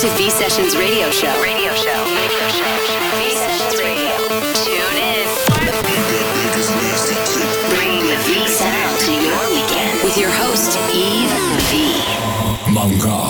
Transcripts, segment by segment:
to V Sessions Radio Show. Radio Show. Radio Show. V Sessions Radio. Tune in. Bringing the V sound to your weekend with your host, Yves V. Manga.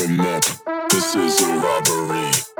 This is a robbery.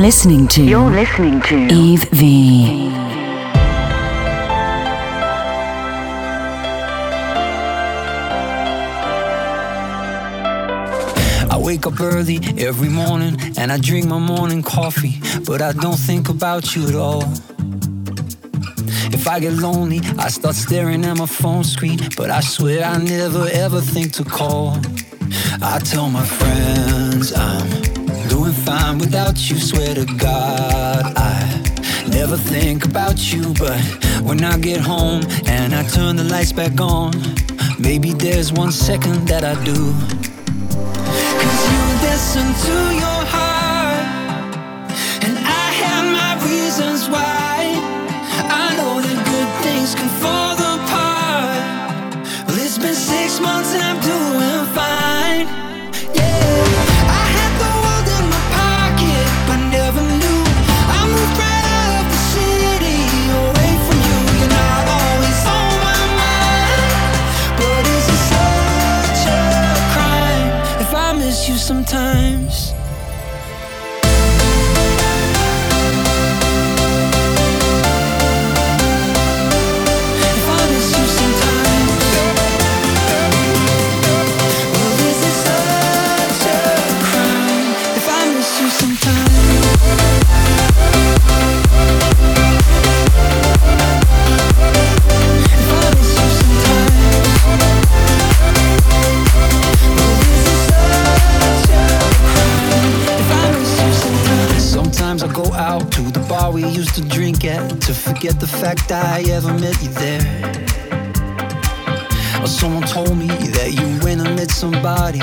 listening to. You're listening to Yves V. I wake up early every morning and I drink my morning coffee, but I don't think about you at all. If I get lonely, I start staring at my phone screen, but I swear I never ever think to call. I tell my friends I'm doing fine without you, swear to God I never think about you, but when I get home and I turn the lights back on, maybe there's one second that I do. Cause you listen to your used to drink at to forget the fact I ever met you there. Or someone told me that you went and met somebody,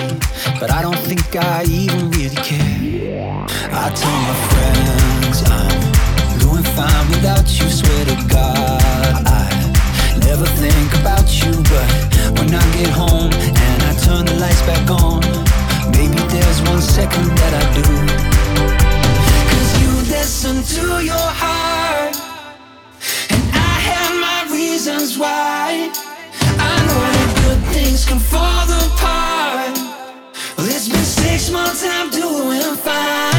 but I don't think I even really care. I tell my friends I'm doing fine without you, swear to God. I never think about you, but when I get home and I turn the lights back on, maybe there's one second that I do. Listen to your heart, and I have my reasons why. I know that good things can fall apart. Well, it's been six months I'm doing fine.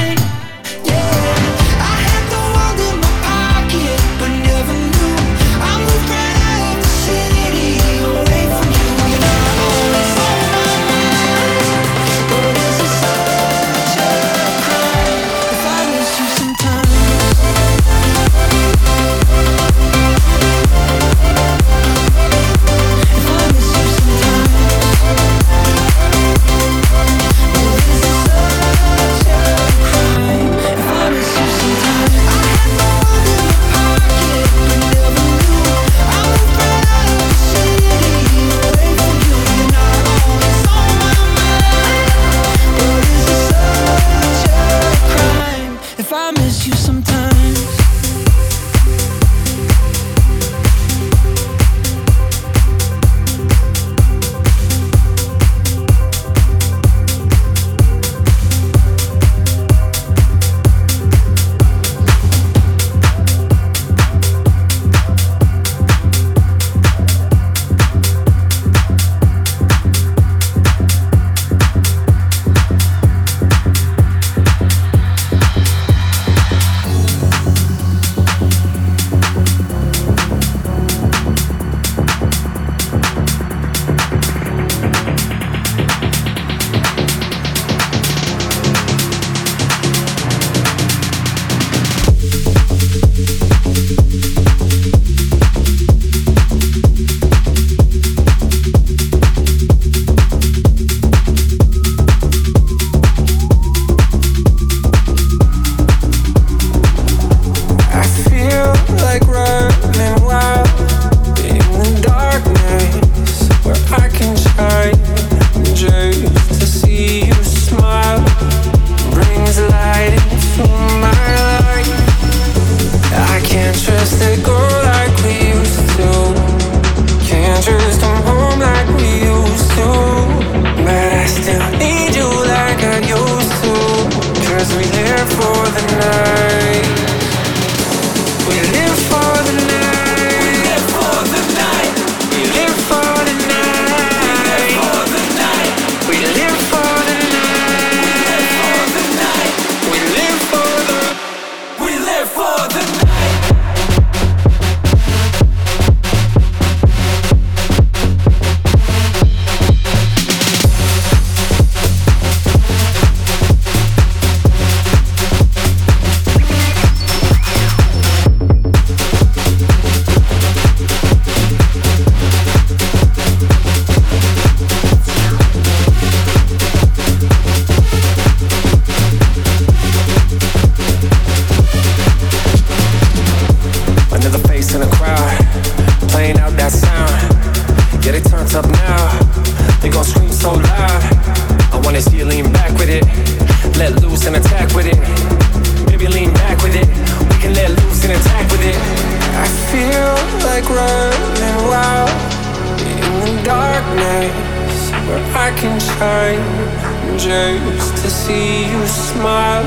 Just to see you smile.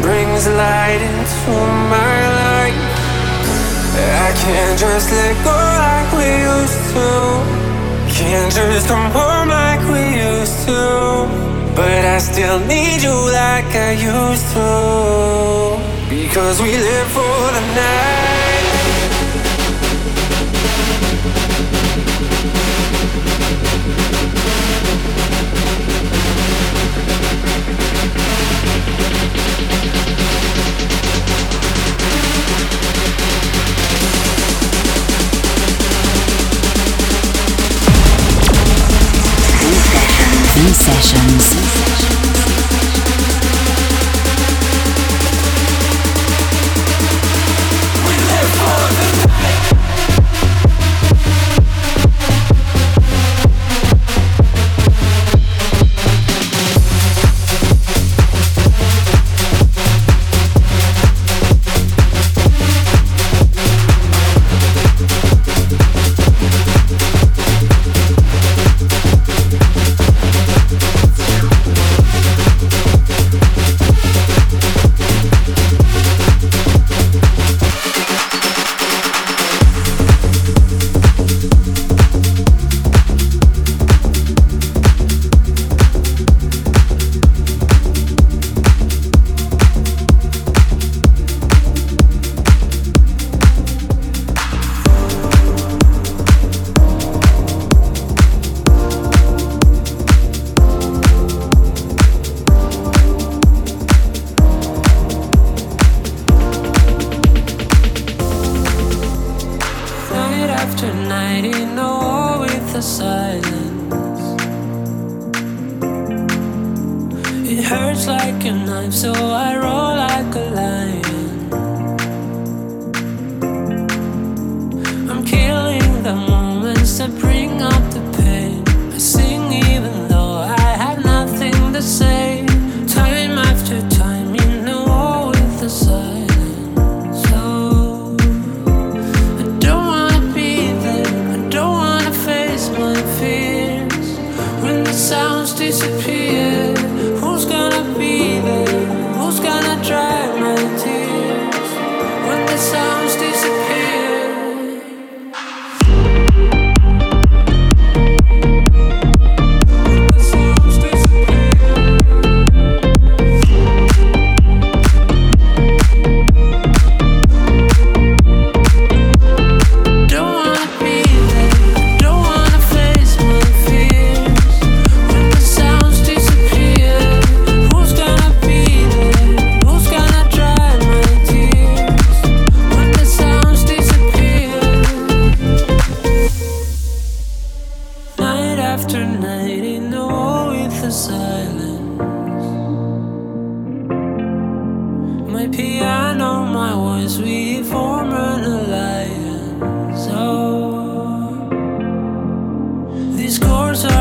Brings light into my life. I can't just let go like we used to. Can't just come home like we used to. But I still need you like I used to. Because we live for the night. Sessions.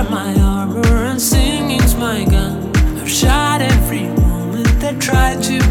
are my armor and singing's my gun. I've shot every moment that tried to.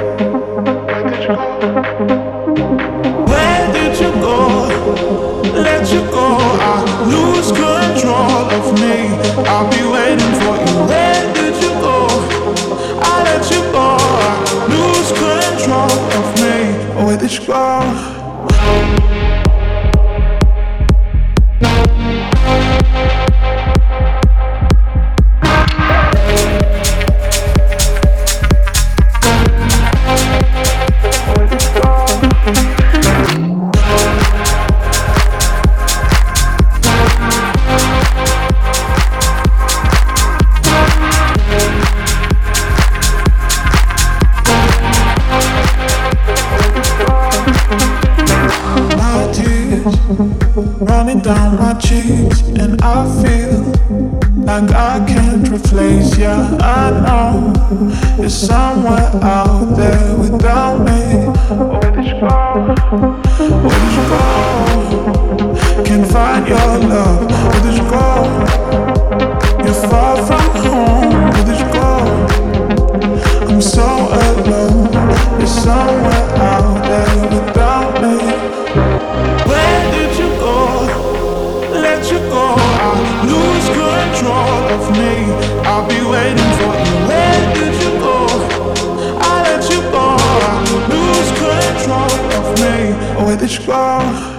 glow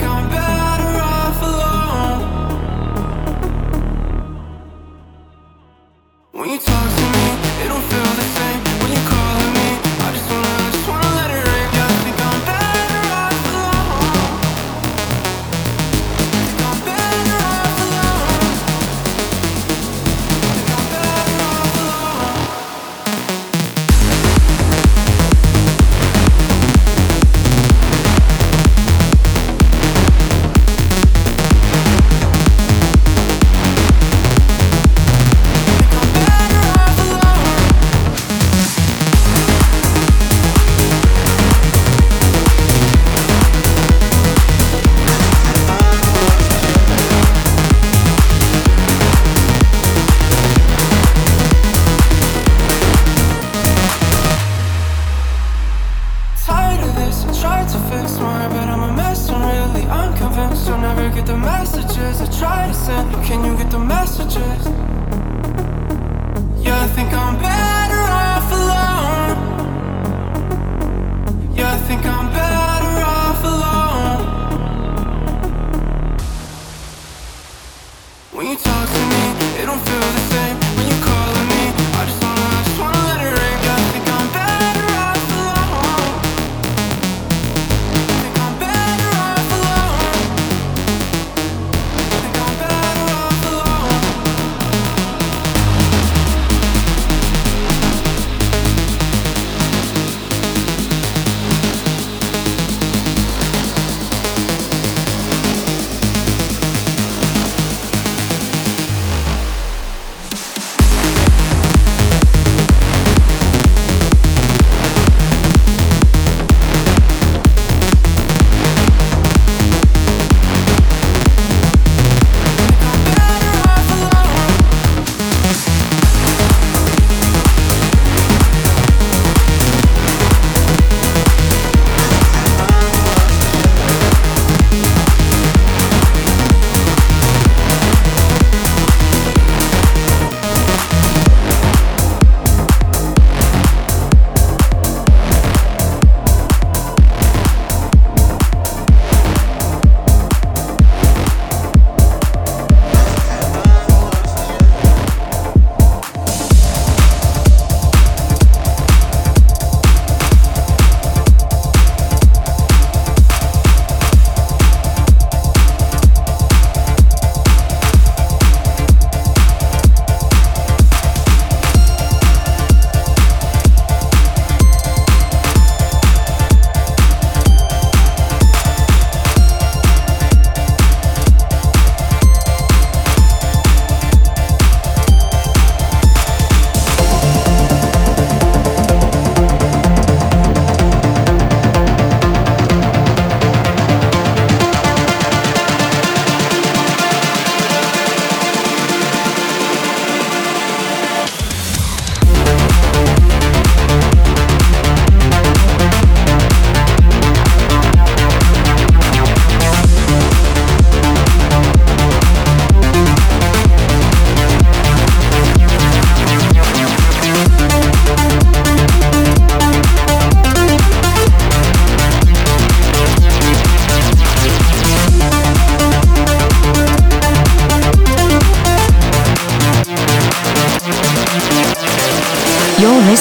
Come back.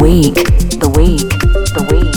week. The week. The week.